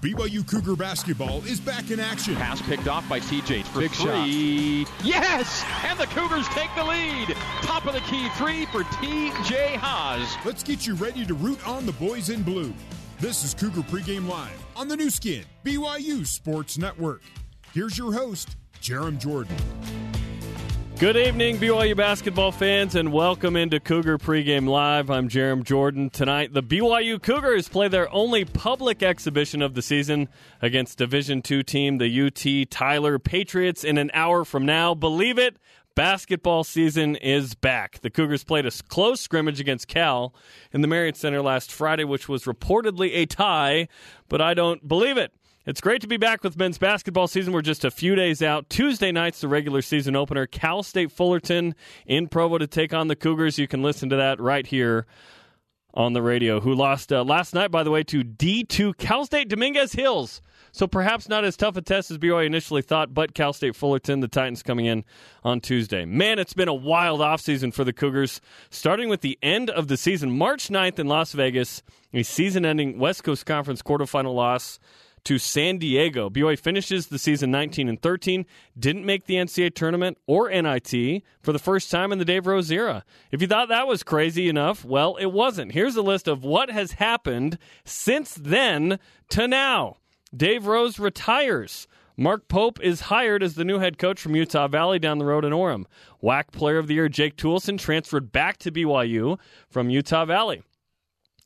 BYU Cougar basketball is back in action. Pass picked off by TJ for Big three. Yes! And the Cougars take the lead. Top of the key three for TJ Haws. Let's get you ready to root on the boys in blue. This is Cougar Pregame Live on the Nu Skin, BYU Sports Network. Here's your host, Jarom Jordan. Good evening, BYU basketball fans, and welcome into Cougar Pregame Live. I'm Jarom Jordan. Tonight, the BYU Cougars play their only public exhibition of the season against Division II team, the UT Tyler Patriots, in an hour from now. Believe it, basketball season is back. The Cougars played a close scrimmage against Cal in the Marriott Center last Friday, which was reportedly a tie, but I don't believe it. It's great to be back with men's basketball season. We're just a few days out. Tuesday night's the regular season opener. Cal State Fullerton in Provo to take on the Cougars. You can listen to that right here on the radio. Who lost uh, last night, by the way, to D2 Cal State Dominguez Hills. So perhaps not as tough a test as BYU initially thought, but Cal State Fullerton, the Titans coming in on Tuesday. Man, it's been a wild offseason for the Cougars, starting with the end of the season. March 9th in Las Vegas, a season ending West Coast Conference quarterfinal loss to San Diego. BYU finishes the season 19 and 13, didn't make the NCAA tournament or NIT for the first time in the Dave Rose era. If you thought that was crazy enough, well, it wasn't. Here's a list of what has happened since then to now. Dave Rose retires. Mark Pope is hired as the new head coach from Utah Valley down the road in Orem. WAC Player of the Year Jake Toolson transferred back to BYU from Utah Valley.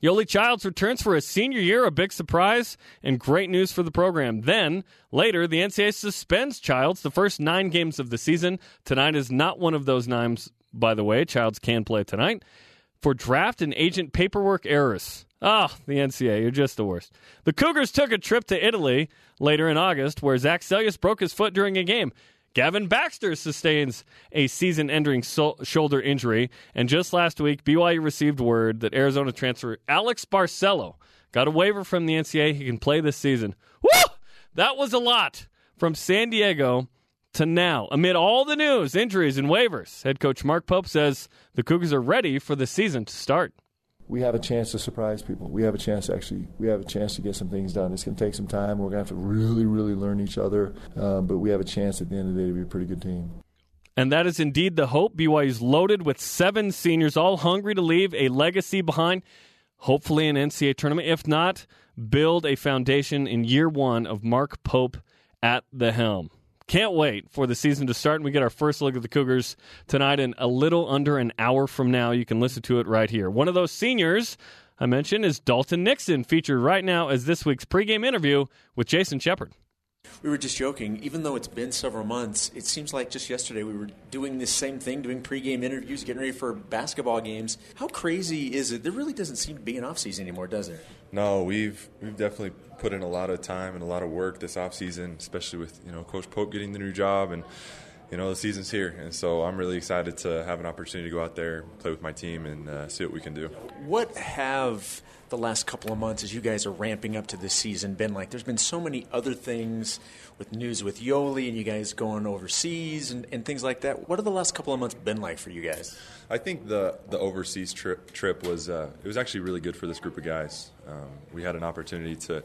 Yoeli Childs returns for his senior year, a big surprise and great news for the program. Then, later, the NCAA suspends Childs the first nine games of the season. Tonight is not one of those names, by the way. Childs can play tonight. For draft and agent paperwork errors. Ah, oh, the NCAA, you're just the worst. The Cougars took a trip to Italy later in August where Zach Seljaas broke his foot during a game. Gavin Baxter sustains a season ending so- shoulder injury. And just last week, BYU received word that Arizona transfer Alex Barcelo got a waiver from the NCAA. He can play this season. Woo! That was a lot from San Diego to now. Amid all the news, injuries, and waivers, head coach Mark Pope says the Cougars are ready for the season to start we have a chance to surprise people. We have a chance to actually, we have a chance to get some things done. It's going to take some time. We're going to have to really, really learn each other. Um, but we have a chance at the end of the day to be a pretty good team. And that is indeed the hope. BYU is loaded with seven seniors, all hungry to leave a legacy behind. Hopefully, an NCAA tournament. If not, build a foundation in year one of Mark Pope at the helm. Can't wait for the season to start and we get our first look at the Cougars tonight in a little under an hour from now. You can listen to it right here. One of those seniors I mentioned is Dalton Nixon, featured right now as this week's pregame interview with Jason Shepard. We were just joking. Even though it's been several months, it seems like just yesterday we were doing this same thing, doing pregame interviews, getting ready for basketball games. How crazy is it? There really doesn't seem to be an off season anymore, does there? No, we've we've definitely put in a lot of time and a lot of work this off season, especially with you know Coach Pope getting the new job and you know the season's here, and so I'm really excited to have an opportunity to go out there, play with my team, and uh, see what we can do. What have the last couple of months, as you guys are ramping up to this season, been like? There's been so many other things with news with Yoeli and you guys going overseas and, and things like that. What have the last couple of months been like for you guys? I think the the overseas trip trip was uh, it was actually really good for this group of guys. Um, we had an opportunity to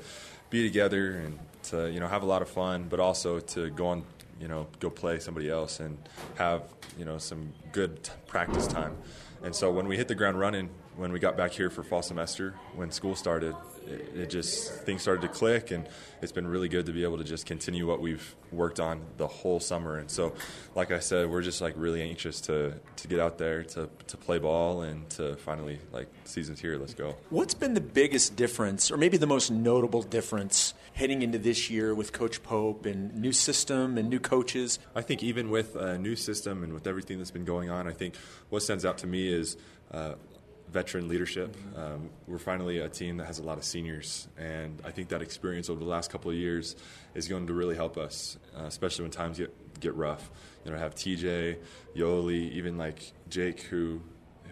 be together and to you know have a lot of fun, but also to go on you know go play somebody else and have you know some good t- practice time. And so when we hit the ground running, when we got back here for fall semester, when school started, it, it, just things started to click, and it's been really good to be able to just continue what we've worked on the whole summer. And so, like I said, we're just like really anxious to to get out there to to play ball and to finally like season's here. Let's go. What's been the biggest difference, or maybe the most notable difference, heading into this year with Coach Pope and new system and new coaches? I think even with a new system and with everything that's been going on, I think what stands out to me is. Uh, veteran leadership. Um, we're finally a team that has a lot of seniors, and I think that experience over the last couple of years is going to really help us, uh, especially when times get get rough. You know, have TJ, Yoeli, even like Jake, who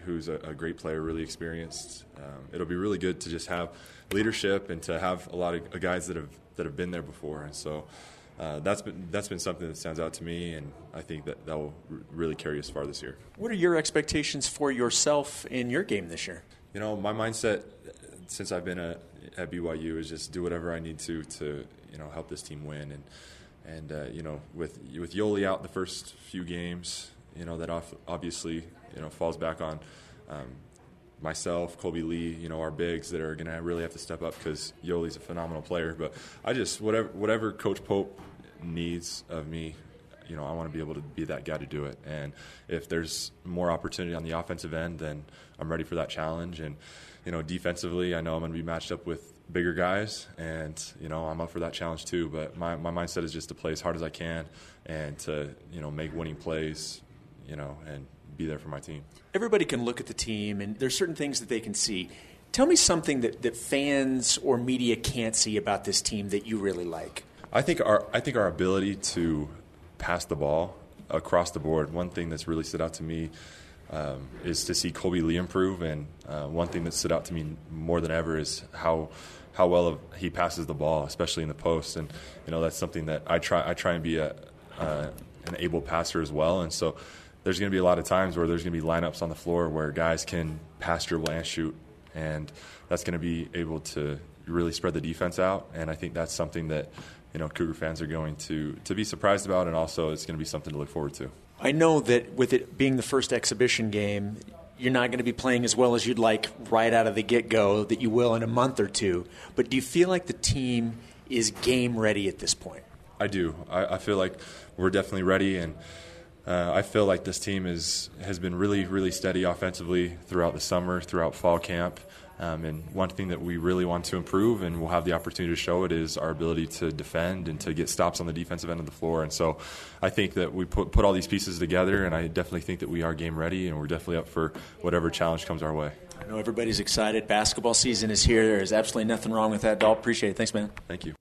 who's a, a great player, really experienced. Um, it'll be really good to just have leadership and to have a lot of guys that have that have been there before, and so uh, that's been that's been something that stands out to me, and I think that that will r- really carry us far this year. What are your expectations for yourself in your game this year? You know, my mindset since I've been at, at BYU is just do whatever I need to to you know help this team win and and uh, you know with with Yoeli out the first few games, you know that obviously you know falls back on um, myself, Kolby Lee, you know our bigs that are going to really have to step up because Yoeli's a phenomenal player. But I just whatever whatever Coach Pope needs of me. You know, I want to be able to be that guy to do it. And if there's more opportunity on the offensive end, then I'm ready for that challenge. And you know, defensively, I know I'm going to be matched up with bigger guys, and you know, I'm up for that challenge too. But my, my mindset is just to play as hard as I can and to you know make winning plays, you know, and be there for my team. Everybody can look at the team, and there's certain things that they can see. Tell me something that, that fans or media can't see about this team that you really like. I think our I think our ability to pass the ball across the board. One thing that's really stood out to me um, is to see Kolby Lee improve. And uh, one thing that stood out to me more than ever is how how well he passes the ball, especially in the post. And you know that's something that I try I try and be a uh, an able passer as well. And so there's going to be a lot of times where there's going to be lineups on the floor where guys can pass, dribble, and shoot, and that's going to be able to really spread the defense out. And I think that's something that you know Cougar fans are going to to be surprised about, and also it's going to be something to look forward to. I know that with it being the first exhibition game, you're not going to be playing as well as you'd like right out of the get go that you will in a month or two. But do you feel like the team is game ready at this point? I do. I, I feel like we're definitely ready, and uh, I feel like this team is has been really, really steady offensively throughout the summer, throughout fall camp. Um, and one thing that we really want to improve, and we'll have the opportunity to show it, is our ability to defend and to get stops on the defensive end of the floor. And so I think that we put, put all these pieces together, and I definitely think that we are game ready, and we're definitely up for whatever challenge comes our way. I know everybody's excited. Basketball season is here. There's absolutely nothing wrong with that. Dalton, appreciate it. Thanks, man. Thank you.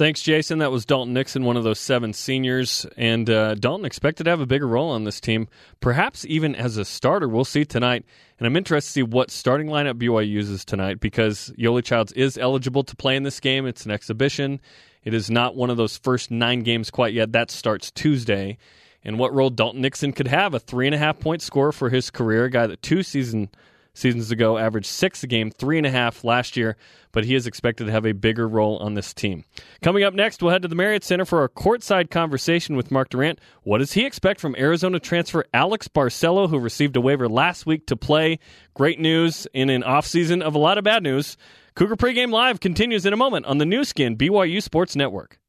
Thanks, Jason. That was Dalton Nixon, one of those seven seniors. And uh, Dalton expected to have a bigger role on this team, perhaps even as a starter. We'll see tonight. And I'm interested to see what starting lineup BYU uses tonight because Yoeli Childs is eligible to play in this game. It's an exhibition. It is not one of those first nine games quite yet. That starts Tuesday. And what role Dalton Nixon could have a three and a half point score for his career, a guy that two season seasons ago, averaged six a game, three and a half last year, but he is expected to have a bigger role on this team. Coming up next, we'll head to the Marriott Center for a courtside conversation with Mark Durrant. What does he expect from Arizona transfer Alex Barcelo, who received a waiver last week to play? Great news in an offseason of a lot of bad news. Cougar Pregame Live continues in a moment on the Nu Skin BYU Sports Network.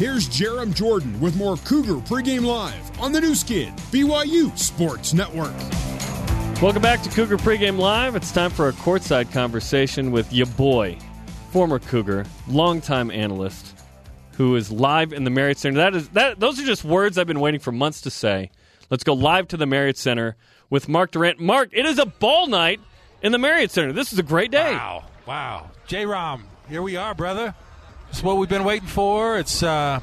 Here's Jarom Jordan with more Cougar pregame live on the Nu Skin, BYU Sports Network. Welcome back to Cougar pregame live. It's time for a courtside conversation with your boy, former Cougar, longtime analyst, who is live in the Marriott Center. That is that. Those are just words I've been waiting for months to say. Let's go live to the Marriott Center with Mark Durrant. Mark, it is a ball night in the Marriott Center. This is a great day. Wow, wow, Jarom, here we are, brother. It's what we've been waiting for. It's uh,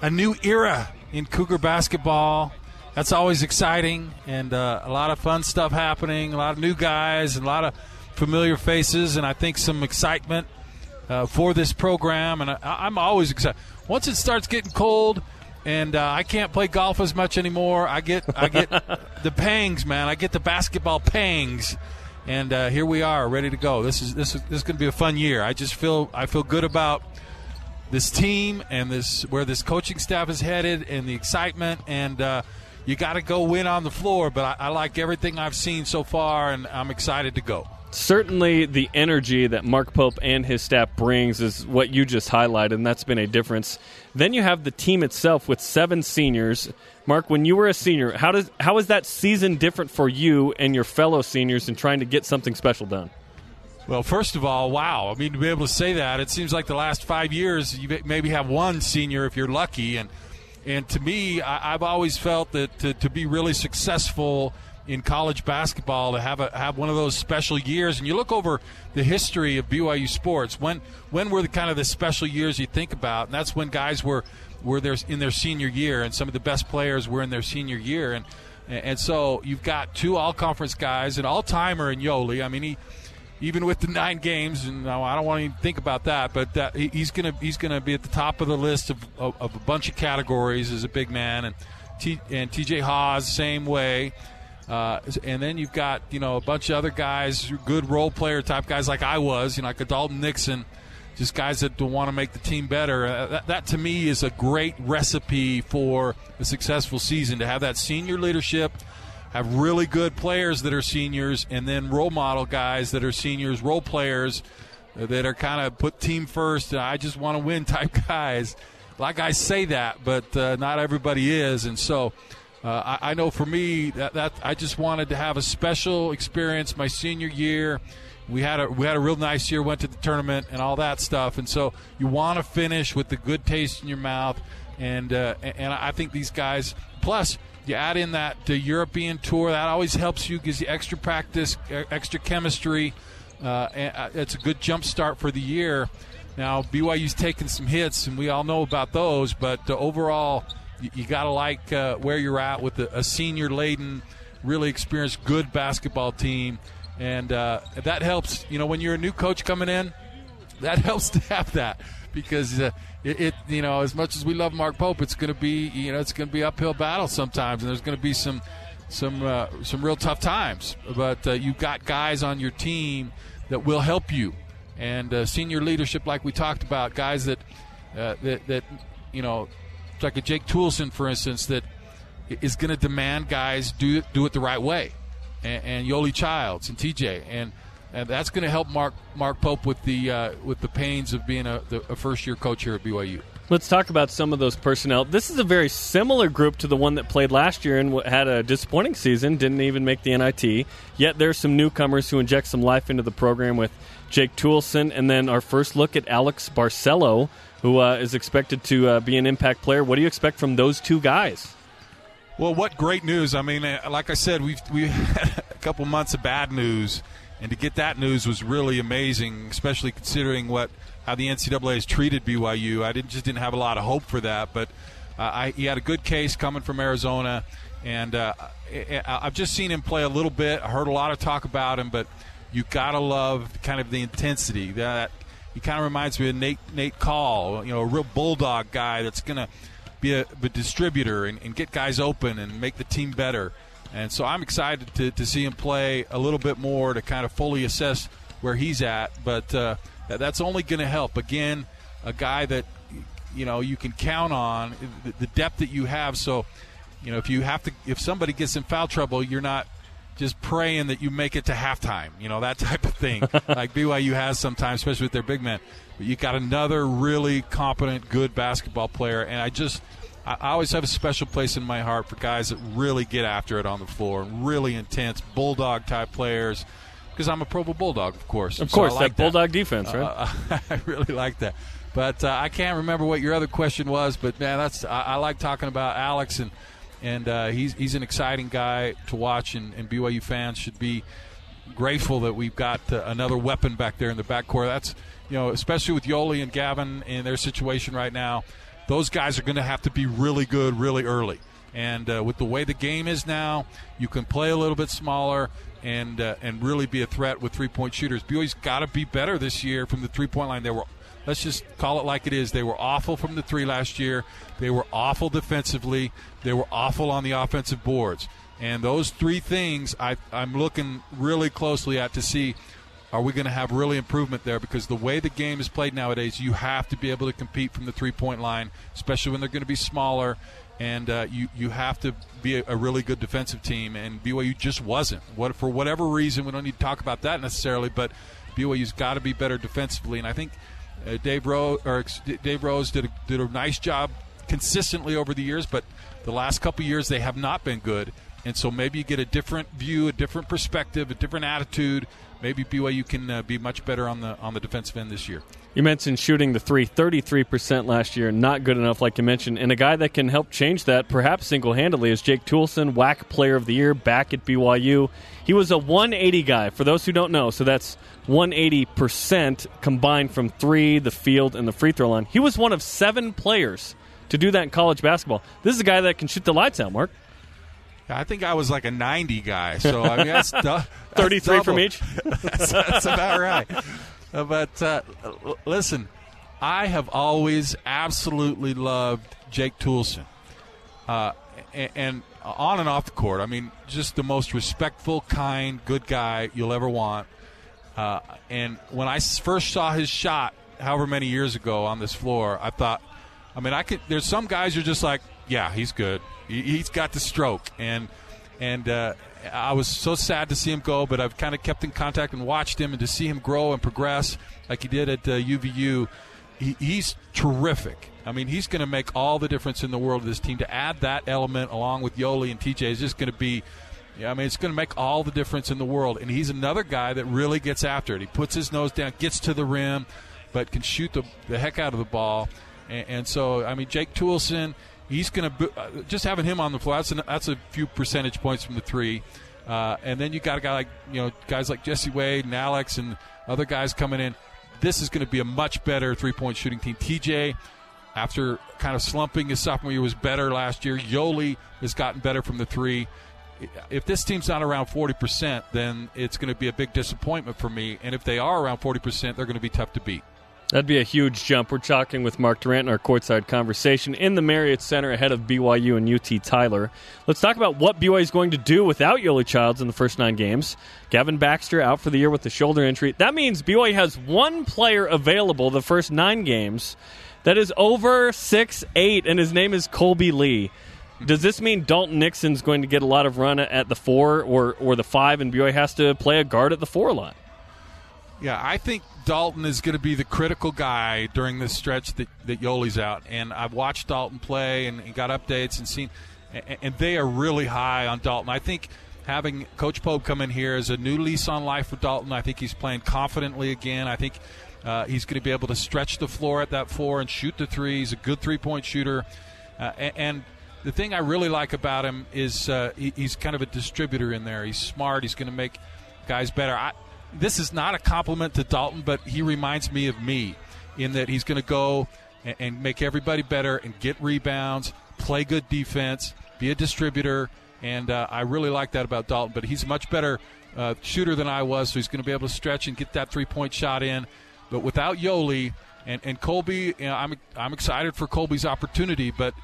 a new era in Cougar basketball. That's always exciting and uh, a lot of fun stuff happening. A lot of new guys and a lot of familiar faces, and I think some excitement uh, for this program. And I, am always excited. Once it starts getting cold and uh, I can't play golf as much anymore, I get I get the pangs, man. I get the basketball pangs and uh, here we are, ready to go. This is this is, this is going to be a fun year. I just feel I feel good about this team and this where this coaching staff is headed and the excitement and uh, you got to go win on the floor but I, I, like everything i've seen so far and i'm excited to go. Certainly the energy that mark pope and his staff brings is what you just highlighted and that's been a difference. Then you have the team itself with seven seniors. Mark when you were a senior how does how is that season different for you and your fellow seniors in trying to get something special done well, first of all, wow. I mean, to be able to say that, it seems like the last five years, you maybe have one senior if you're lucky. And, and to me, I, have always felt that to, to be really successful in college basketball, to have, a, have one of those special years, and you look over the history of BYU sports, when, when were the kind of the special years you think about? And that's when guys were, were there in their senior year, and some of the best players were in their senior year. And, and so you've got two all conference guys, an all timer in Yoeli. I mean, he even with the nine games, and I don't want to even think about that. But that, he's going to he's to be at the top of the list of, of, of, a bunch of categories as a big man, and T, and T.J. Haws same way. Uh, and then you've got you know a bunch of other guys, good role player type guys like I was, you know, like a Dalton Nixon, just guys that want to make the team better. Uh, that, that to me is a great recipe for a successful season to have that senior leadership have really good players that are seniors, and then role model guys that are seniors, role players that are kind of put team first. and I just want to win type guys. Like I say that, but uh, not everybody is, and so uh, I, I, know for me that, that I just wanted to have a special experience my senior year. We had a we had a real nice year, went to the tournament and all that stuff, and so you want to finish with the good taste in your mouth, and uh, and I think these guys. Plus, you add in that the European tour, that always helps you, gives you extra practice, extra chemistry. Uh, uh, it's a good jump start for the year. Now BYU's taken some hits, and we all know about those. But uh, overall, you, you got to like uh, where you're at with a, a senior laden, really experienced, good basketball team, and uh, that helps. You know, when you're a new coach coming in, that helps to have that because uh, it, it, you know as much as we love Mark Pope, it's going to be you know it's going to be uphill battle sometimes, and there's going to be some some uh, some real tough times. But uh, you've got guys on your team that will help you, and uh, senior leadership, like we talked about, guys that uh, that that you know, like a Jake Toolson, for instance, that is going to demand guys do do it the right way, and, and Yoeli Childs and TJ and and that's going to help Mark Mark Pope with the uh, with the pains of being a, a first year coach here at BYU. Let's talk about some of those personnel. This is a very similar group to the one that played last year and had a disappointing season, didn't even make the NIT. Yet there's some newcomers who inject some life into the program with Jake Toolson, and then our first look at Alex Barcelo, who uh, is expected to uh, be an impact player. What do you expect from those two guys? Well, what great news! I mean, uh, like I said, we've we had a couple months of bad news and to get that news was really amazing, especially considering what how the NCAA has treated BYU. I didn't just didn't have a lot of hope for that, but uh, I, he had a good case coming from Arizona, and uh, I've just seen him play a little bit. I heard a lot of talk about him, but you gotta love kind of the intensity that he kind of reminds me of Nate Nate Call, you know, a real bulldog guy that's gonna be a, a distributor and, and get guys open and make the team better. And so I'm excited to, to see him play a little bit more to kind of fully assess where he's at. But uh, that's only going to help. Again, a guy that you know you can count on the depth that you have. So you know if you have to, if somebody gets in foul trouble, you're not just praying that you make it to halftime. You know that type of thing, like BYU has sometimes, especially with their big men. But you got another really competent, good basketball player, and I just I always have a special place in my heart for guys that really get after it on the floor, really intense bulldog type players. Because I'm a Pro Bowl Bulldog, of course. Of course, so like that bulldog defense, right? Uh, I really like that. But uh, I can't remember what your other question was. But man, that's I, I like talking about Alex, and and uh, he's he's an exciting guy to watch, and, and BYU fans should be grateful that we've got uh, another weapon back there in the backcourt. That's you know, especially with Yoeli and Gavin in their situation right now those guys are going to have to be really good really early. And uh, with the way the game is now, you can play a little bit smaller and uh, and really be a threat with three point shooters. BYU's got to be better this year from the three point line. They were, let's just call it like it is. They were awful from the three last year. They were awful defensively. They were awful on the offensive boards. And those three things I, I'm looking really closely at to see are we going to have really improvement there? Because the way the game is played nowadays, you have to be able to compete from the three point line, especially when they're going to be smaller. And uh, you you have to be a, a, really good defensive team, and BYU just wasn't. What for whatever reason, we don't need to talk about that necessarily, but BYU's got to be better defensively. And I think uh, Dave Rose or Dave Rose did a, did a nice job consistently over the years, but the last couple years they have not been good. And so maybe you get a different view, a different perspective, a different attitude maybe BYU can uh, be much better on the on the defensive end this year. You mentioned shooting the three, 33% last year, not good enough, like you mentioned. And a guy that can help change that, perhaps single handedly, is Jake Toolson, WAC Player of the Year back at BYU. He was a 180 guy, for those who don't know. So that's 180% combined from three, the field, and the free throw line. He was one of seven players to do that in college basketball. This is a guy that can shoot the lights out, Mark. I think I was like a 90 guy. So I mean, that's, du- that's 33 double. from each? that's, that's about right. Uh, But uh, l- listen, I have always absolutely loved Jake Toolson. Uh, and, and on and off the court, I mean, just the most respectful, kind, good guy you'll ever want. Uh, and I first saw his shot, however many years ago on this floor, I thought, I mean, I could. There's some guys you're just like, yeah, he's good. He, he's got the stroke, and and uh, I was so sad to see him go, but I've kind of kept in contact and watched him, and to see him grow and progress like he did at uh, UVU, he, he's terrific. I mean, he's going to make all the difference in the world of this team. To add that element along with Yoeli and TJ is just going to be. Yeah, I mean, it's going to make all the difference in the world. And he's another guy that really gets after it. He puts his nose down, gets to the rim, but can shoot the, the heck out of the ball. And, and so, I mean, Jake Toolson, he's going to uh, just having him on the floor. That's, an, that's a few percentage points from the three. Uh, and then you got a guy like you know guys like Jesse Wade and Alex and other guys coming in. This is going to be a much better three point shooting team. TJ, after kind of slumping his sophomore year, was better last year. Yoeli has gotten better from the three. If this team's not around 40%, then it's going to be a big disappointment for me. And if they are around 40%, they're going to be tough to beat. That'd be a huge jump. We're talking with Mark Durrant in our courtside conversation in the Marriott Center ahead of BYU and UT Tyler. Let's talk about what BYU is going to do without Yoeli Childs in the first nine games. Gavin Baxter out for the year with the shoulder injury. That means BYU has one player available the first nine games that is over six eight, and his name is Kolby Lee. Does this mean Dalton Nixon's going to get a lot of run at the four or, or the five, and BYU has to play a guard at the four a lot? Yeah, I think Dalton is going to be the critical guy during this stretch that, that Yoeli's out. And I've watched Dalton play and, and got updates and seen, and, and they are really high on Dalton. I think having Coach Pope come in here is a new lease on life for Dalton. I think he's playing confidently again. I think uh, he's going to be able to stretch the floor at that four and shoot the three. He's a good three point shooter. Uh, and, and the thing I really like about him is uh, he, he's kind of a distributor in there. He's smart. He's going to make guys better. I, this is not a compliment to Dalton, but he reminds me of me in that he's going to go and, and, make everybody better and get rebounds, play good defense, be a distributor, and uh, I really like that about Dalton. But he's a much better uh, shooter than I was, so he's going to be able to stretch and get that three point shot in. But without Yoeli and, and Kolby, you know, I'm I'm excited for Kolby's opportunity, but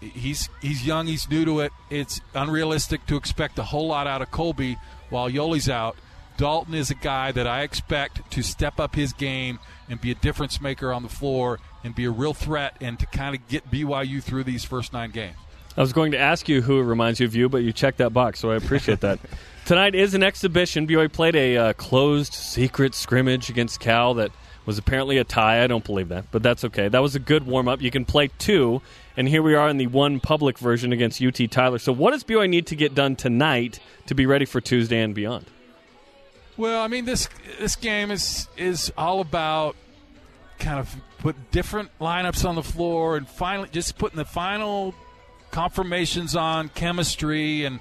he's he's young, he's new to it. It's unrealistic to expect a whole lot out of Kolby while Yoeli's out. Dalton is a guy that I expect to step up his game and be a difference maker on the floor and be a real threat and to kind of get BYU through these first nine games. I was going to ask you who it reminds you of you, but you checked that box, so I appreciate that. Tonight is an exhibition. BYU played a uh, closed secret scrimmage against Cal that was apparently a tie. I don't believe that, but that's okay. That was a good warm up. You can play two, and here we are in the one public version against UT Tyler. So, what does BYU need to get done tonight to be ready for Tuesday and beyond? Well, I mean this this game is is all about kind of put different lineups on the floor and finally just putting the final confirmations on chemistry and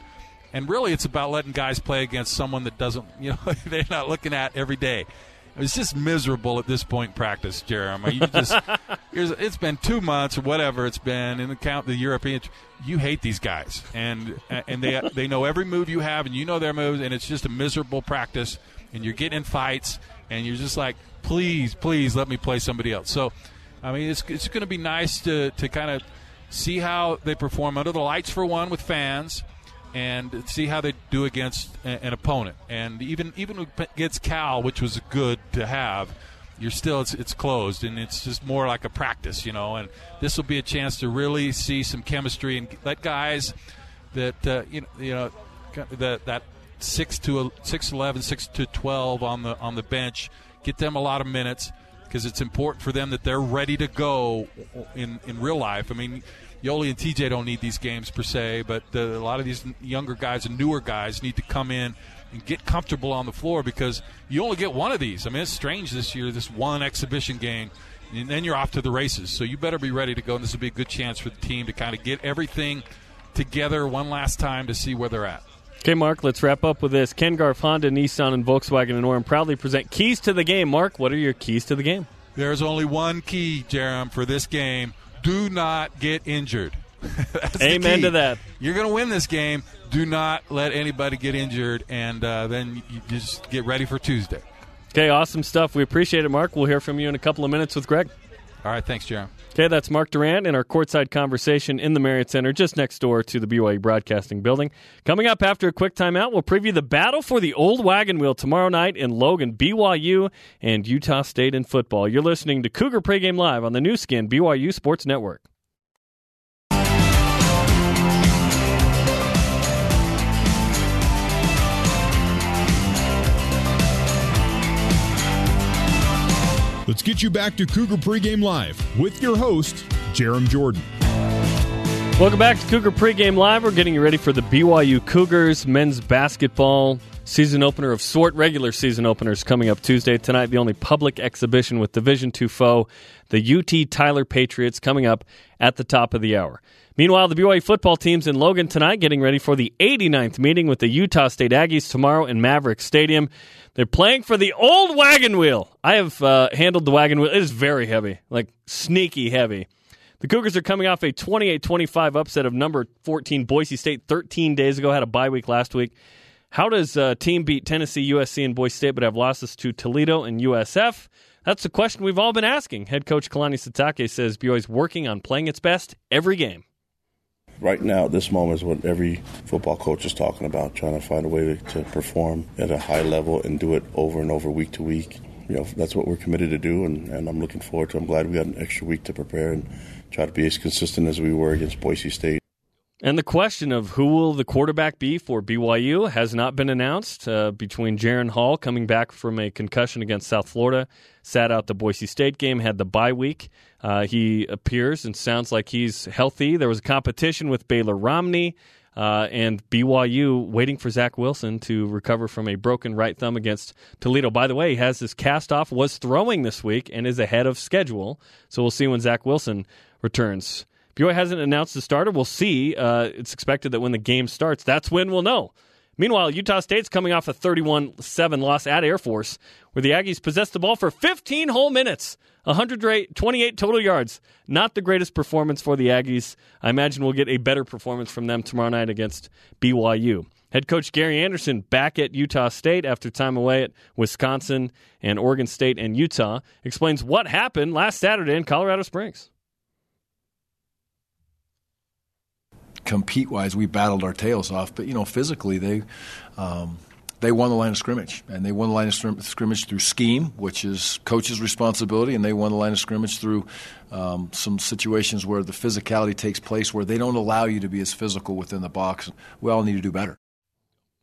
and really it's about letting guys play against someone that doesn't you know they're not looking at every day. It's just miserable at this point in practice, Jeremy. You just it's been two months or whatever it's been in the count the European. You hate these guys, and and they they know every move you have, and you know their moves, and it's just a miserable practice. And you're getting in fights, and you're just like, please, please, let me play somebody else. So, I mean, it's it's going to be nice to to kind of see how they perform under the lights for one with fans and see how they do against an opponent. And even even against Cal, which was good to have, you're still it's, it's closed and it's just more like a practice, you know. And this will be a chance to really see some chemistry and let guys that uh, you know you know that that six to six eleven, six to twelve on the on the bench, get them a lot of minutes because it's important for them that they're ready to go in in real life. I mean, Yoeli and TJ don't need these games per se, but the, a lot of these younger guys and newer guys need to come in and get comfortable on the floor because you only get one of these. I mean, it's strange this year, this one exhibition game, and then you're off to the races. So you better be ready to go, and this will be a good chance for the team to kind of get everything together one last time to see where they're at. Okay, Mark, let's wrap up with this. Ken Garff, Honda, Nissan, and Volkswagen and Orem proudly present keys to the game. Mark, what are your keys to the game? There's only one key, Jerem, for this game. Do not get injured. Amen to that. You're going to win this game. Do not let anybody get injured, and uh, then you just get ready for Tuesday. Okay, awesome stuff. We appreciate it, Mark. We'll hear from you in a couple of minutes with Greg. All right, thanks, Jeremy. Okay, that's Mark Durrant in our courtside conversation in the Marriott Center, just next door to the BYU Broadcasting Building. Coming up after a quick timeout, we'll preview the battle for the old wagon wheel tomorrow night in Logan, BYU and Utah State in football. You're listening to Cougar Pregame Live on the Nu Skin BYU Sports Network. Let's get you back to Cougar Pregame Live with your host, Jarom Jordan. Welcome back to Cougar Pregame Live. We're getting you ready for the BYU Cougars men's basketball season opener of sort. Regular season openers coming up Tuesday tonight. The only public exhibition with Division Two foe, the UT Tyler Patriots, coming up at the top of the hour. Meanwhile, the BYU football team's in Logan tonight, getting ready for the 89th meeting with the Utah State Aggies tomorrow in Maverick Stadium. They're playing for the old wagon wheel. I have uh, handled the wagon wheel. It is very heavy, like sneaky heavy. The Cougars are coming off a 28 25 upset of number 14 Boise State 13 days ago, had a bye week last week. How does a team beat Tennessee, USC, and Boise State but have losses to Toledo and USF? That's the question we've all been asking. Head coach Kalani Sitake says BYU is working on playing its best every game right now, this moment is what every football coach is talking about, trying to find a way to, perform at a high level and do it over and over, week to week. You know, that's what we're committed to do, and, and I'm looking forward to. I'm glad we got an extra week to prepare and try to be as consistent as we were against Boise State. And the question of who will the quarterback be for BYU has not been announced. Uh, between Jaren Hall coming back from a concussion against South Florida, sat out the Boise State game, had the bye week. Uh, he appears and sounds like he's healthy. There was a competition with Baylor Romney uh, and BYU waiting for Zach Wilson to recover from a broken right thumb against Toledo. By the way, he has his cast off, was throwing this week, and is ahead of schedule. So we'll see when Zach Wilson returns. BYU hasn't announced the starter. We'll see. Uh, it's expected that when the game starts, that's when we'll know. Meanwhile, Utah State's coming off a 31 7 loss at Air Force, where the Aggies possessed the ball for 15 whole minutes. 128 total yards. Not the greatest performance for the Aggies. I imagine we'll get a better performance from them tomorrow night against BYU. Head coach Gary Anderson back at Utah State after time away at Wisconsin and Oregon State and Utah explains what happened last Saturday in Colorado Springs. Compete wise, we battled our tails off. But you know, physically, they um, they won the line of scrimmage, and they won the line of scrimmage through scheme, which is coach's responsibility, and they won the line of scrimmage through um, some situations where the physicality takes place, where they don't allow you to be as physical within the box. We all need to do better.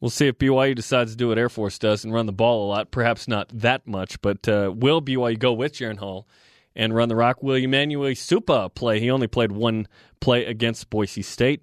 We'll see if BYU decides to do what Air Force does and run the ball a lot. Perhaps not that much, but uh, will BYU go with Jaren Hall and run the rock? Will Emmanuel Esukpa play? He only played one play against Boise State.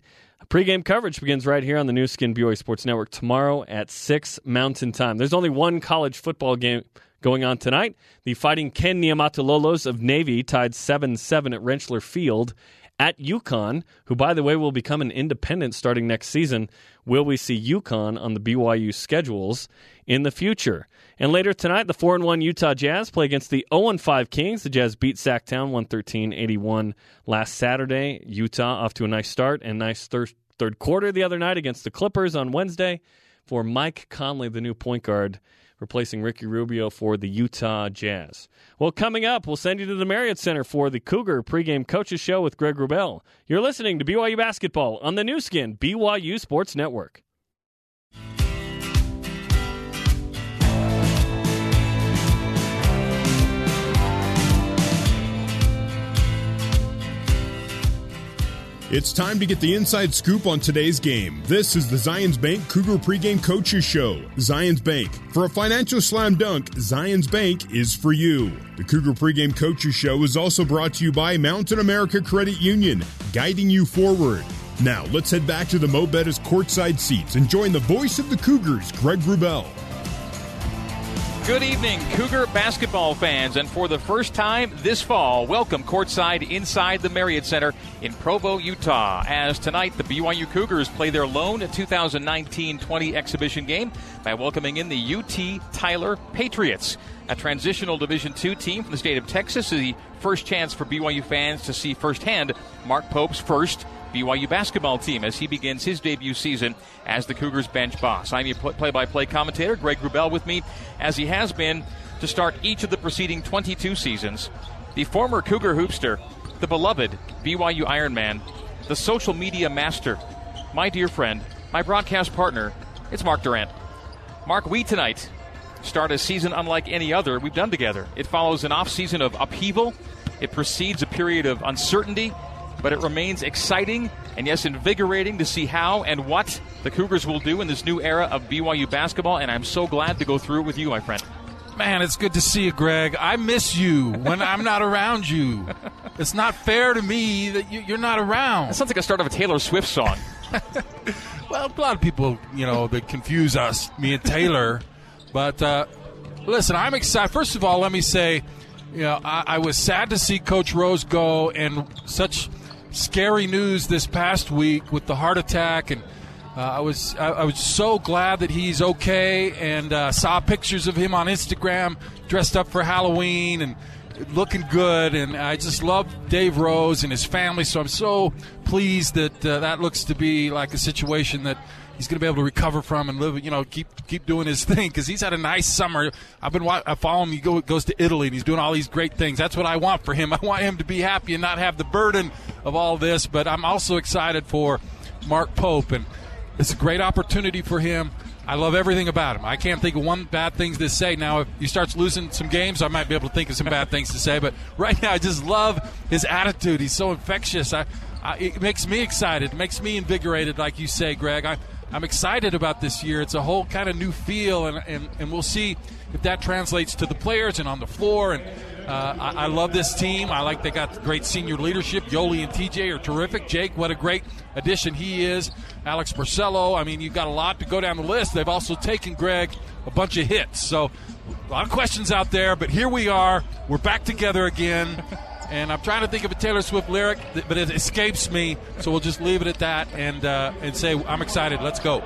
Pre-game coverage begins right here on the Nu Skin BYU Sports Network tomorrow at 6 Mountain Time. There's only one college football game going on tonight. The Fighting Ken Niumatalolos of Navy tied 7-7 at Rentschler Field at UConn, who, by the way, will become an independent starting next season. Will we see UConn on the BYU schedules in the future? And later tonight, the 4 1 Utah Jazz play against the 0 5 Kings. The Jazz beat Sacktown 113 81 last Saturday. Utah off to a nice start and nice thir- third quarter the other night against the Clippers on Wednesday for Mike Conley, the new point guard, replacing Ricky Rubio for the Utah Jazz. Well, coming up, we'll send you to the Marriott Center for the Cougar pregame coaches show with Greg Wrubell. You're listening to BYU Basketball on the Nu Skin, BYU Sports Network. It's time to get the inside scoop on today's game. This is the Zions Bank Cougar Pregame Coaches Show. Zions Bank. For a financial slam dunk, Zions Bank is for you. The Cougar Pregame Coaches Show is also brought to you by Mountain America Credit Union, guiding you forward. Now, let's head back to the Mo' Bettahs courtside seats and join the voice of the Cougars, Greg Wrubell. Good evening, Cougar basketball fans, and for the first time this fall, welcome courtside inside the Marriott Center in Provo, Utah. As tonight, the BYU Cougars play their lone 2019-20 exhibition game by welcoming in the UT Tyler Patriots, a transitional Division II team from the state of Texas. The first chance for BYU fans to see firsthand Mark Pope's first BYU basketball team as he begins his debut season as the Cougars bench boss. I'm your play by play commentator, Greg Wrubell, with me as he has been to start each of the preceding 22 seasons. The former Cougar hoopster, the beloved BYU Ironman, the social media master, my dear friend, my broadcast partner, it's Mark Durrant. Mark, we tonight start a season unlike any other we've done together. It follows an off season of upheaval, it precedes a period of uncertainty, but it remains exciting and, yes, invigorating to see how and what the Cougars will do in this new era of BYU basketball, and I'm so glad to go through it with you, my friend. Man, it's good to see you, Greg. I miss you when I'm not around you. It's not fair to me that you, are not around. That sounds like a start of a Taylor Swift song. well, a lot of people, you know, they confuse us, me and Taylor. But uh, listen, I'm excited. First of all, let me say, you know, I, I was sad to see Coach Rose go, and such scary news this past week with the heart attack and. Uh, I was I, I, was so glad that he's okay, and uh, saw pictures of him on Instagram dressed up for Halloween and looking good. And I just love Dave Rose and his family. So I'm so pleased that uh, that looks to be like a situation that he's going to be able to recover from and live, you know, keep keep doing his thing because he's had a nice summer. I've been I follow him. He go, goes to Italy and he's doing all these great things. That's what I want for him. I want him to be happy and not have the burden of all this. But I'm also excited for Mark Pope and it's a great opportunity for him. I love everything about him. I can't think of one bad thing to say. Now, if he starts losing some games, I might be able to think of some bad things to say. But right now, I just love his attitude. He's so infectious. I, I, it makes me excited. It makes me invigorated, like you say, Greg. I, I'm excited about this year. It's a whole kind of new feel, and, and, and we'll see if that translates to the players and on the floor. And uh, I, I, love this team. I like they got great senior leadership. Yoeli and TJ are terrific. Jake, what a great addition he is. Alex Barcelo. I mean, you've got a lot to go down the list. They've also taken Greg a bunch of hits. So a lot of questions out there, but here we are. We're back together again. And I'm trying to think of a Taylor Swift lyric, but it escapes me. So we'll just leave it at that and uh, and say I'm excited. Let's go.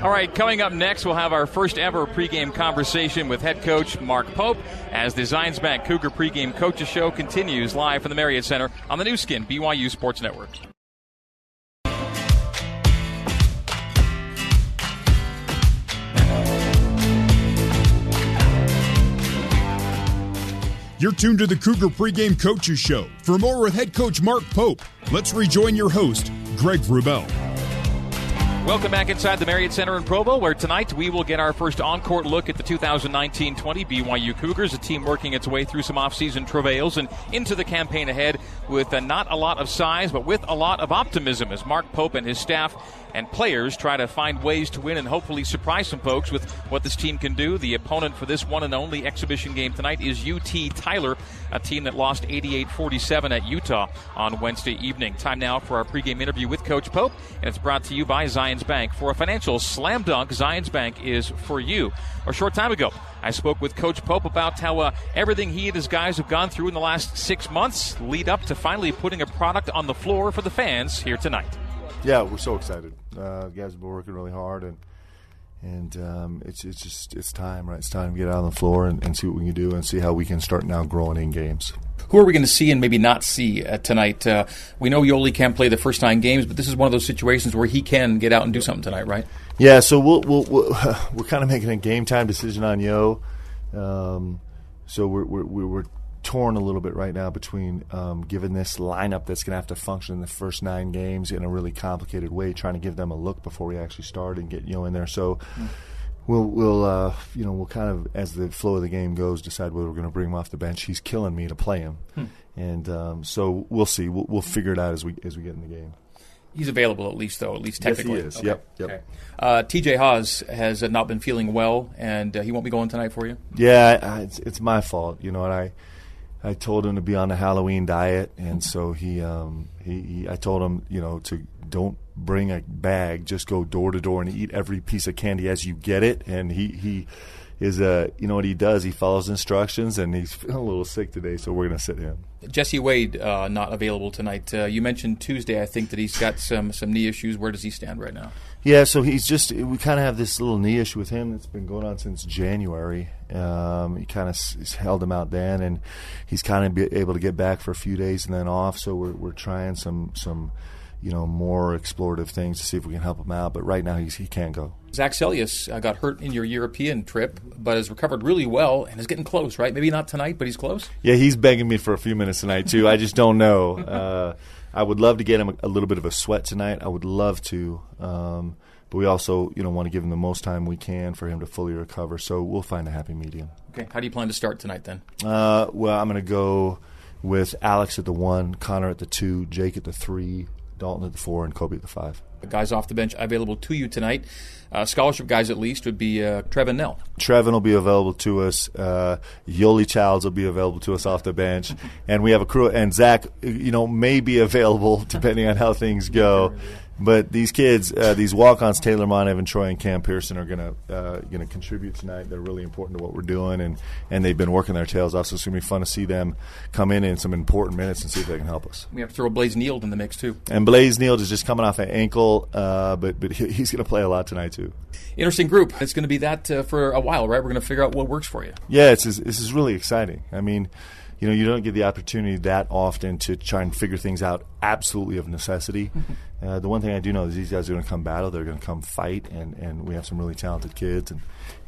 All right, coming up next, we'll have our first ever pregame conversation with head coach Mark Pope as the Zions Bank Cougar pregame coaches show continues live from the Marriott Center on the Nu Skin BYU Sports Network. You're tuned to the Cougar pregame coaches show. For more with head coach Mark Pope, let's rejoin your host, Greg Wrubell. Welcome back inside the Marriott Center in Provo, where tonight we will get our first on-court look at the 2019-20 BYU Cougars, a team working its way through some off-season travails and into the campaign ahead with uh, not a lot of size, but with a lot of optimism as Mark Pope and his staff and players try to find ways to win and hopefully surprise some folks with what this team can do. The opponent for this one and only exhibition game tonight is UT Tyler, a team that lost 88-47 at Utah on Wednesday evening. Time now for our pregame interview with Coach Pope, and it's brought to you by Zions Bank. For a financial slam dunk, Zions Bank is for you. A short time ago, I spoke with Coach Pope about how uh, everything he and his guys have gone through in the last six months lead up to finally putting a product on the floor for the fans here tonight. Yeah, we're so excited. Uh, guys have been working really hard, and and um, it's it's just it's time, right? It's time to get out on the floor and, and, see what we can do and see how we can start now growing in games. Who are we going to see and maybe not see uh, tonight? Uh, we know Yoeli can't play the first nine games, but this is one of those situations where he can get out and do something tonight, right? Yeah. So we'll, we'll, we will we are kind of making a game time decision on Yo. Um, so we're, we're, we're torn a little bit right now between um, giving this lineup that's going to have to function in the first nine games in a really complicated way, trying to give them a look before we actually start and get you know in there. So. Mm. We'll, we'll uh, you know, we'll kind of, as the flow of the game goes, decide whether we're going to bring him off the bench. He's killing me to play him, hmm. and um, so we'll see. We'll, we'll figure it out as we as we get in the game. He's available at least, though, at least technically. Yes, he is. Okay. Yep. yep. Okay. Uh, TJ Haws has not been feeling well, and uh, he won't be going tonight for you. Yeah, I, it's, it's my fault. You know, and I I told him to be on a Halloween diet, and so he, um, he, he, I told him, you know, to don't bring a bag, just go door to door and eat every piece of candy as you get it. And he, he is a, you know what he does? He follows instructions, and he's feeling a little sick today, so we're going to sit him. Jesse Wade uh, not available tonight. Uh, you mentioned Tuesday, I think that he's got some some knee issues. Where does he stand right now? Yeah, so he's just we kind of have this little knee issue with him that's been going on since January. Um, he kind of s- held him out then, and he's kind of able to get back for a few days and then off. So we're we're trying some some you know, more explorative things to see if we can help him out. But right now, he's, he can't go. Zach Seljaas uh, got hurt in your European trip, but has recovered really well and is getting close, right? Maybe not tonight, but he's close. Yeah, he's begging me for a few minutes tonight, too. I just don't know. Uh, I would love to get him a, a, little bit of a sweat tonight. I would love to. Um, but we also, you know, want to give him the most time we can for him to fully recover. So we'll find a happy medium. Okay. How do you plan to start tonight then? Uh, well, I'm going to go with Alex at the one, Connor at the two, Jake at the three, Dalton at the four, and Kolby at the five. The guys off the bench available to you tonight. Uh, scholarship guys, at least, would be uh, Trevin Knell. Trevin will be available to us. Uh, Yoeli Childs will be available to us off the bench, and we have a crew. And Zach, you know, may be available depending on how things go. But these kids, uh, these walk-ons, Taylor Maughan, Evan Troy, and Cam Pearson are gonna uh, gonna contribute tonight. They're really important to what we're doing, and, and they've been working their tails off. So it's gonna be fun to see them come in in some important minutes and see if they can help us. We have to throw Blaze Nield in the mix too. And Blaze Nield is just coming off an ankle, uh, but but he's gonna play a lot tonight too. Interesting group. It's going to be that uh, for a while, right? We're going to figure out what works for you. Yeah, it's this is really exciting. I mean you know, you don't get the opportunity that often to try and figure things out absolutely of necessity. Uh, the one thing I do know is these guys are going to come battle. They're going to come fight, and, and we have some really talented kids and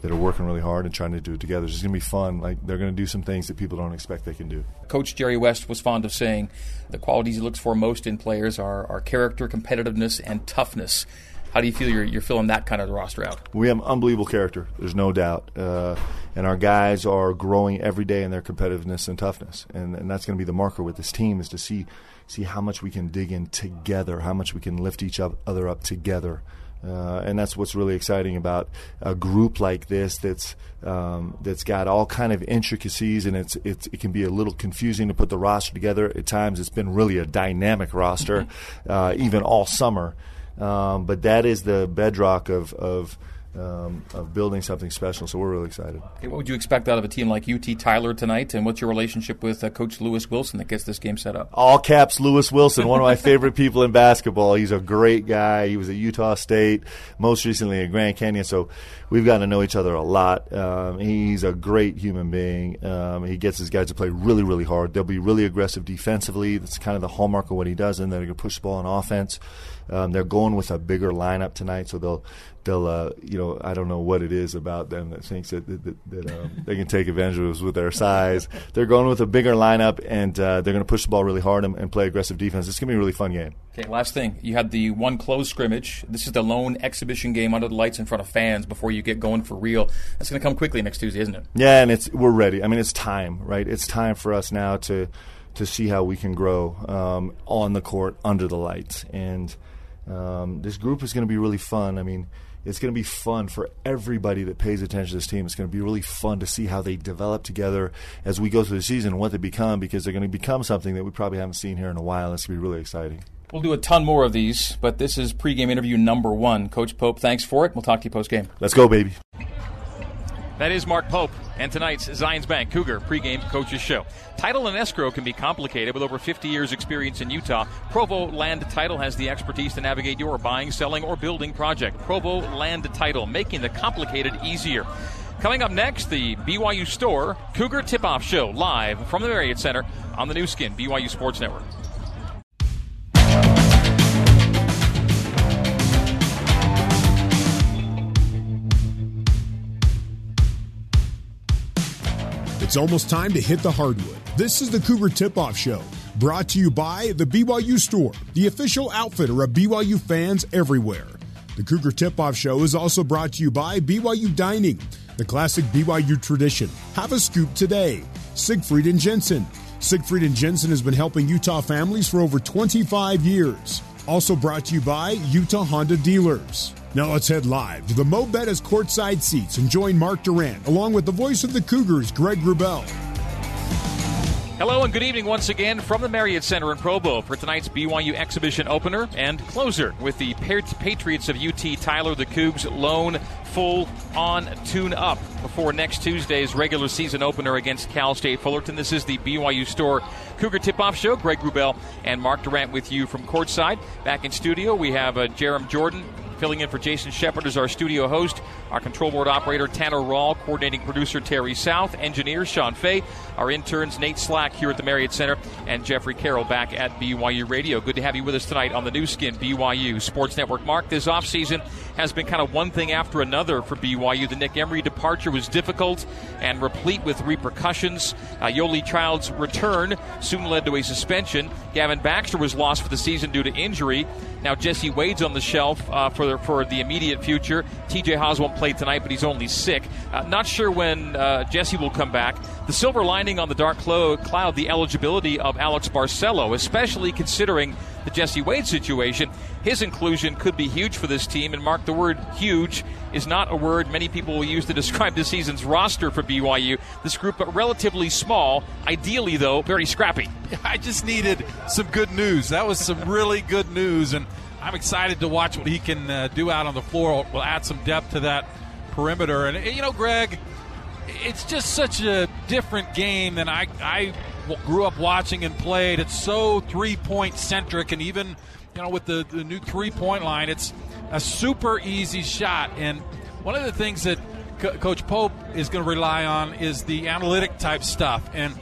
that are working really hard and trying to do it together. It's going to be fun. Like they're going to do some things that people don't expect they can do. Coach Jerry West was fond of saying the qualities he looks for most in players are, are character, competitiveness, and toughness. How do you feel you're, you're filling that kind of roster out? We have unbelievable character. There's no doubt, uh, and our guys are growing every day in their competitiveness and toughness, and, and that's going to be the marker with this team is to see see how much we can dig in together, how much we can lift each other up together. Uh, and that's what's really exciting about a group like this that's um, that's got all kind of intricacies and it's, it's it can be a little confusing to put the roster together at times it's been really a dynamic roster uh, even all summer um, but that is the bedrock of, of um, of building something special. So we're really excited. Okay, what would you expect out of a team like UT Tyler tonight? And what's your relationship with uh, Coach Lewis Wilson that gets this game set up? All caps Lewis Wilson, one of my favorite people in basketball. He's a great guy. He was at Utah State, most recently at Grand Canyon. So we've gotten to know each other a lot. Um, he's a great human being. Um, he gets his guys to play really, really hard. They'll be really aggressive defensively. That's kind of the hallmark of what he does. And they're going to push the ball on offense. Um, they're going with a bigger lineup tonight, so they'll they'll uh, you know I don't know what it is about them that thinks that that, that, that um, they can take advantage of us with their size. They're going with a bigger lineup, and uh, they're going to push the ball really hard and, and play aggressive defense. It's going to be a really fun game. Okay, last thing. You had the one closed scrimmage. This is the lone exhibition game under the lights in front of fans before you get going for real. That's going to come quickly next Tuesday, isn't it? Yeah, and it's we're ready. I mean, it's time, right? It's time for us now to to see how we can grow um, on the court under the lights and um, this group is going to be really fun. I mean, it's going to be fun for everybody that pays attention to this team. It's going to be really fun to see how they develop together as we go through the season and what they become because they're going to become something that we probably haven't seen here in a while. It's going to be really exciting. We'll do a ton more of these, but this is pregame interview number one. Coach Pope, thanks for it. We'll talk to you post game. Let's go, baby. That is Mark Pope and tonight's Zions Bank Cougar pregame coaches show. Title and escrow can be complicated with over 50 years experience in Utah. Provo Land Title has the expertise to navigate your buying, selling, or building project. Provo Land Title, making the complicated easier. Coming up next, the BYU Store Cougar Tip Off Show live from the Marriott Center on the Nu Skin BYU Sports Network. It's almost time to hit the hardwood. This is the Cougar Tip Off Show, brought to you by the BYU Store, the official outfitter of BYU fans everywhere. The Cougar Tip Off Show is also brought to you by BYU Dining, the classic BYU tradition. Have a scoop today. Siegfried and Jensen. Siegfried and Jensen has been helping Utah families for over 25 years. Also brought to you by Utah Honda Dealers. Now let's head live to the Mo' Bettahs courtside seats and join Mark Durrant along with the voice of the Cougars, Greg Wrubell. Hello and good evening once again from the Marriott Center in Provo for tonight's BYU exhibition opener and closer with the Patriots of UT Tyler the Cougs lone full on tune up before next Tuesday's regular season opener against Cal State Fullerton. This is the BYU Store Cougar Tip Off Show. Greg Wrubell and Mark Durrant with you from courtside. Back in studio, we have uh, Jarom Jordan, Filling in for Jason Shepard is our studio host, our control board operator Tanner Rawl, coordinating producer Terry South, engineer Sean Fay, our interns Nate Slack here at the Marriott Center, and Jeffrey Carroll back at BYU Radio. Good to have you with us tonight on the Nu Skin BYU Sports Network. Mark, this offseason has been kind of one thing after another for BYU. The Nick Emery departure was difficult and replete with repercussions. Uh, Yoeli Childs' return soon led to a suspension. Gavin Baxter was lost for the season due to injury. Now Jesse Wade's on the shelf uh, for for the immediate future. TJ Haws won't play tonight, but he's only sick. Uh, not sure when uh, Jesse will come back. The silver lining on the dark cloud, the eligibility of Alex Barcelo, especially considering the Jesse Wade situation. His inclusion could be huge for this team. And Mark, the word huge is not a word many people will use to describe this season's roster for BYU. This group, but relatively small. Ideally, though, very scrappy. I just needed some good news. That was some really good news. And I'm excited to watch what he can uh, do out on the floor. We'll add some depth to that perimeter. And, eh, you know, Greg, it's just such a different game than I, I grew up watching and played. It's so three point centric, and even you know with the, the new three point line, it's a super easy shot. And one of the things that Co- Coach Pope is going to rely on is the analytic type stuff, and,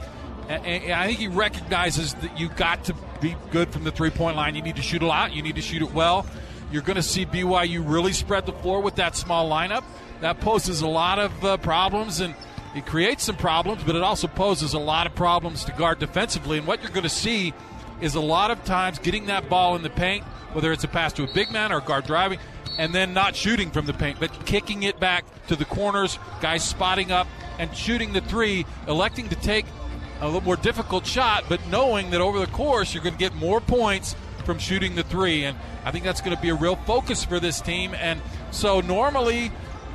and I think he recognizes that you got to be good from the three point line. You need to shoot a lot. You need to shoot it well. You're going to see BYU really spread the floor with that small lineup. That poses a lot of uh, problems and it creates some problems, but it also poses a lot of problems to guard defensively. And what you're going to see is a lot of times getting that ball in the paint, whether it's a pass to a big man or a guard driving, and then not shooting from the paint, but kicking it back to the corners, guys spotting up and shooting the three, electing to take a little more difficult shot, but knowing that over the course you're going to get more points from shooting the three. And I think that's going to be a real focus for this team. And so normally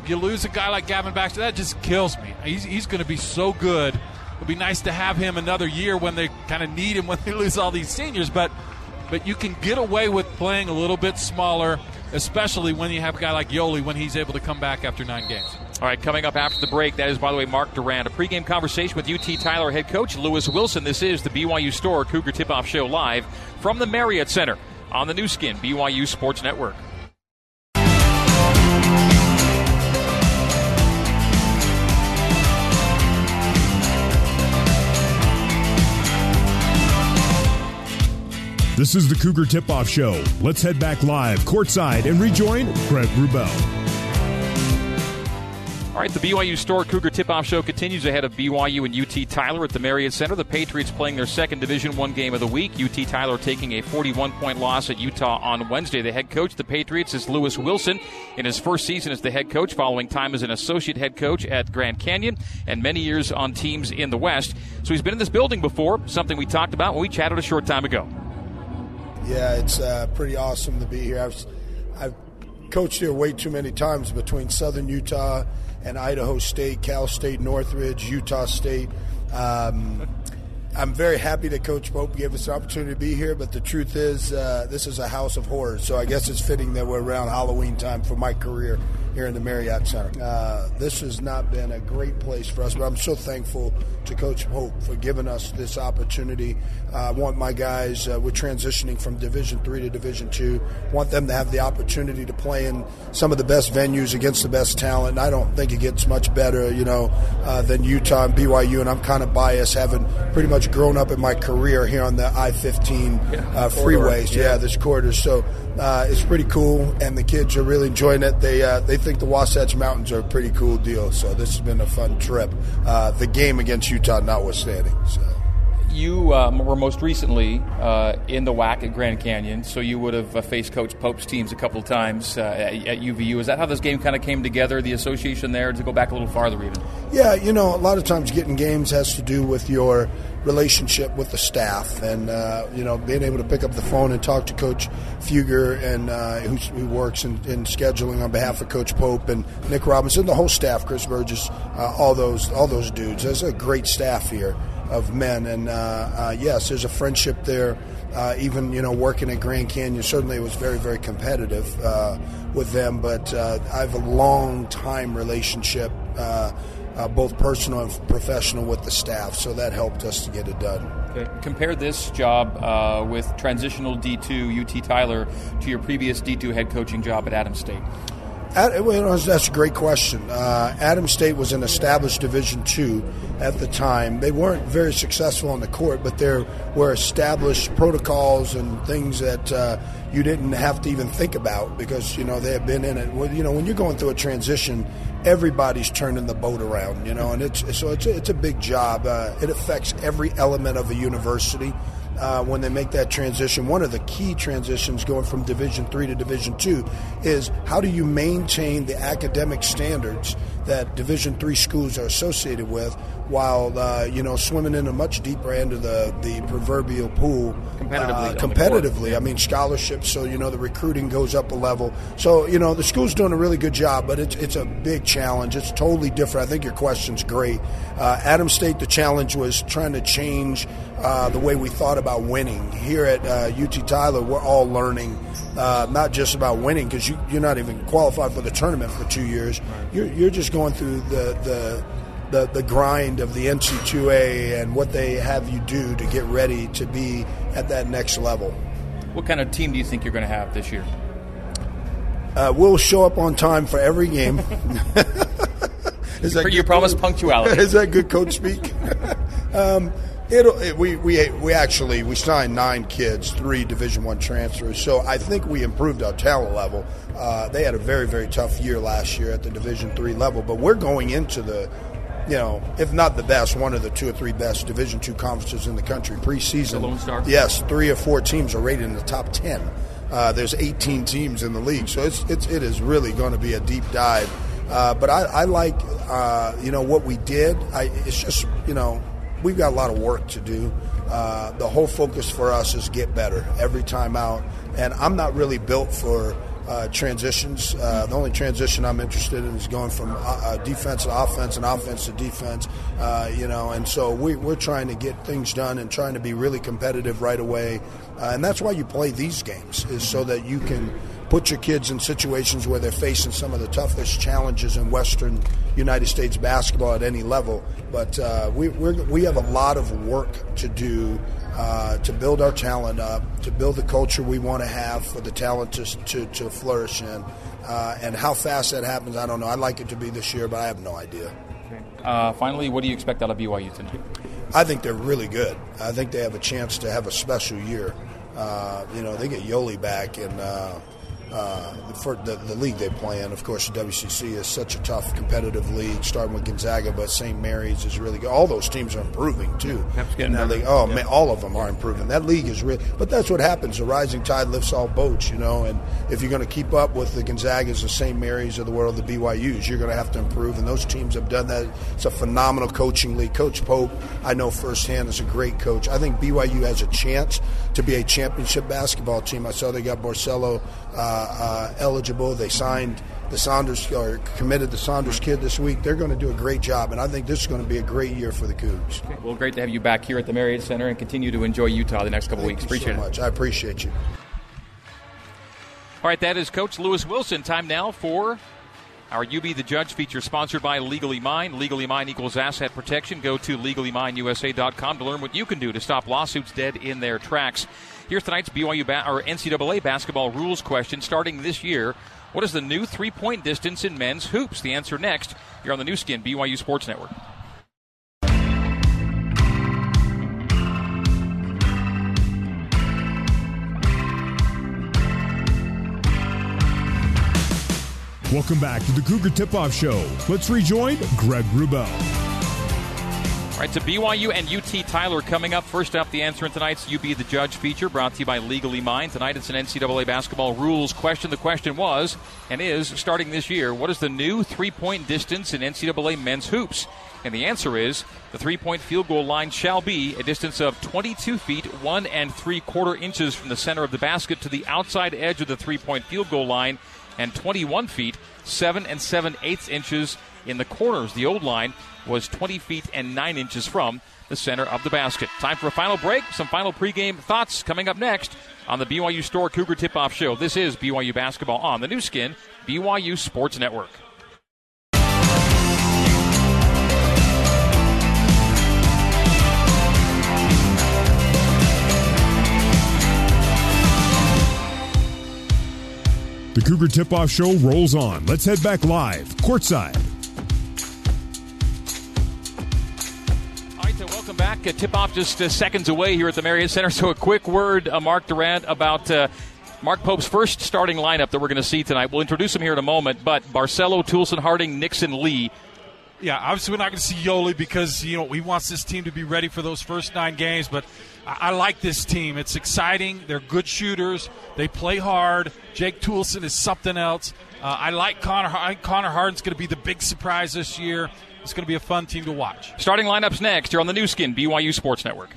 you lose a guy like Gavin Baxter, that just kills me. He's, he's going to be so good. It'll be nice to have him another year when they kind of need him when they lose all these seniors, but but you can get away with playing a little bit smaller, especially when you have a guy like Yoeli when he's able to come back after nine games. All right, coming up after the break, that is, by the way, Mark Durrant. A pregame conversation with UT Tyler head coach Lewis Wilson. This is the BYU Store Cougar Tip Off Show live from the Marriott Center on the Nu Skin, BYU Sports Network. This is the Cougar Tip Off Show. Let's head back live courtside and rejoin Brent Wrubell. All right, the BYU Store Cougar Tip-Off Show continues ahead of BYU and UT Tyler at the Marriott Center. The Patriots playing their second Division One game of the week. UT Tyler taking a 41-point loss at Utah on Wednesday. The head coach the Patriots is Lewis Wilson in his first season as the head coach, following time as an associate head coach at Grand Canyon and many years on teams in the West. So he's been in this building before, something we talked about when we chatted a short time ago. Yeah, it's uh, pretty awesome to be here. I've, I've coached here way too many times between Southern Utah and Idaho State, Cal State, Northridge, Utah State. Um, I'm very happy that Coach Pope gave us the opportunity to be here, but the truth is, uh, this is a house of horrors. So I guess it's fitting that we're around Halloween time for my career here in the Marriott Center. Uh, this has not been a great place for us, but I'm so thankful to Coach Pope for giving us this opportunity. Uh, I want my guys, uh, we're transitioning from Division Three to Division Two. Want them to have the opportunity to play in some of the best venues against the best talent. And I don't think it gets much better, you know, uh, than Utah and BYU. And I'm kind of biased, having pretty much grown up in my career here on the I-15 yeah, uh, freeways. Yeah. yeah. this corridor. So uh, it's pretty cool, and the kids are really enjoying it. They they think the Wasatch Mountains are a pretty cool deal. So this has been a fun trip. the game against Utah notwithstanding. So. You um, were most recently uh, in the WAC at Grand Canyon, so you would have uh, faced Coach Pope's teams a couple of times uh, at, at, UVU. Is that how this game kind of came together, the association there, to go back a little farther even? Yeah, you know, a lot of times getting games has to do with your relationship with the staff and, uh, you know, being able to pick up the phone and talk to Coach Fueger and uh, who, who, works in, in, scheduling on behalf of Coach Pope and Nick Robinson, the whole staff, Chris Burgess, uh, all those all those dudes. There's a great staff here of men. And uh, uh, yes, there's a friendship there. Uh, even you know working at Grand Canyon, certainly it was very very competitive with them. But I have a long time relationship uh, both personal and professional with the staff. So that helped us to get it done. Okay. Compare this job uh, with transitional D2 UT Tyler to your previous D2 head coaching job at Adams State. That's a great question. Uh, Adams State was an established Division two at the time. They weren't very successful on the court, but there were established protocols and things that uh, you didn't have to even think about because you know they had been in it. Well, you know, when you're going through a transition, everybody's turning the boat around. You know, and it's so it's a, it's a big job. Uh, it affects every element of a university uh, when they make that transition. One of the key transitions going from Division three to Division two is how do you maintain the academic standards that Division three schools are associated with, while uh, you know swimming in a much deeper end of the the proverbial pool competitively. Uh, competitively, I mean scholarships. So you know the recruiting goes up a level. So you know the school's doing a really good job, but it's it's a big challenge. It's totally different. I think your question's great. Uh, Adams State, the challenge was trying to change uh, the way we thought about winning. Here at UT uh, Tyler, we're all learning uh, not just about winning because you, you're not even qualified for the tournament for two years. You're, you're just going through the, the the, the grind of the NC2A and what they have you do to get ready to be at that next level. What kind of team do you think you're going to have this year? Uh, we'll show up on time for every game. is that you promise punctuality? Is that good coach speak? um, It'll, it, we, we, we actually we signed nine kids, three Division One transfers. So I think we improved our talent level. Uh, they had a very very tough year last year at the Division Three level, but we're going into the, you know, if not the best, one of the two or three best Division Two conferences in the country preseason. The Lone Star. Yes, three or four teams are rated in the top ten. Uh, there's 18 teams in the league, so it's, it's it is really going to be a deep dive. Uh, but I, I like uh, you know what we did. I, it's just you know we've got a lot of work to do. Uh, the whole focus for us is get better every time out. And I'm not really built for uh, transitions. Uh, the only transition I'm interested in is going from uh, uh, defense to offense and offense to defense. Uh, you know, and so we, are trying to get things done and trying to be really competitive right away. and that's why you play these games is so that you can put your kids in situations where they're facing some of the toughest challenges in Western United States basketball at any level. But uh, we we have a lot of work to do uh, to build our talent up, to build the culture we want to have for the talent to, to, to flourish in. Uh, and how fast that happens, I don't know. I'd like it to be this year, but I have no idea. Uh, finally, what do you expect out of BYU tonight? I think they're really good. I think they have a chance to have a special year. Uh, you know, they get Yoeli back, and uh, for the, the, league they play in. Of course, the WCC is such a tough competitive league, starting with Gonzaga, but St. Mary's is really good. All those teams are improving too. League. Oh yeah. man, all of them are improving. That league is real, but that's what happens. The rising tide lifts all boats, you know. And if you're going to keep up with the Gonzagas, the St. Mary's of the world, the BYU's, you're going to have to improve. And those teams have done that. It's a phenomenal coaching league. Coach Pope, I know firsthand, is a great coach. I think BYU has a chance to be a championship basketball team. I saw they got Barcelo uh, Uh, uh, eligible. They signed the Saunders or committed the Saunders kid this week. They're going to do a great job, and I think this is going to be a great year for the Cougs. Okay. Well, great to have you back here at the Marriott Center and continue to enjoy Utah the next couple Thank weeks. Appreciate so it. much. I appreciate you. All right, that is Coach Lewis Wilson. Time now for our UB the Judge feature sponsored by Legally Mine. Legally Mine equals asset protection. Go to legallymineusa.com to learn what you can do to stop lawsuits dead in their tracks. Here's tonight's BYU ba- or NCAA basketball rules question starting this year. What is the new three point distance in men's hoops? The answer next. You're on the Nu Skin, BYU Sports Network. Welcome back to the Cougar Tip Off Show. Let's rejoin Greg Wrubell. All right, to BYU and UT Tyler coming up. First up, the answer in tonight's UB the Judge feature brought to you by Legally Mine. Tonight it's an NCAA basketball rules question. The question was and is starting this year what is the new three point distance in NCAA men's hoops? And the answer is the three point field goal line shall be a distance of 22 feet, one and three quarter inches from the center of the basket to the outside edge of the three point field goal line and 21 feet, 7 and 7 eighths inches in the corners. The old line was 20 feet and 9 inches from the center of the basket. Time for a final break. Some final pregame thoughts coming up next on the BYU Store Cougar Tip Off Show. This is BYU Basketball on the Nu Skin, BYU Sports Network. The Cougar Tip Off Show rolls on. Let's head back live, courtside welcome back. Uh, tip off just uh, seconds away here at the Marriott Center. So, a quick word, uh, Mark Durrant, about uh, Mark Pope's first starting lineup that we're going to see tonight. We'll introduce him here in a moment, but Barcelo, Toolson, Harding, Nixon, Lee. Yeah, obviously we're not going to see Yoeli because you know he wants this team to be ready for those first nine games. But I, I like this team. It's exciting. They're good shooters. They play hard. Jake Toolson is something else. Uh, I like Connor. I think Connor Harding's going to be the big surprise this year. It's going to be a fun team to watch. Starting lineups next. You're on the Nu Skin, BYU Sports Network.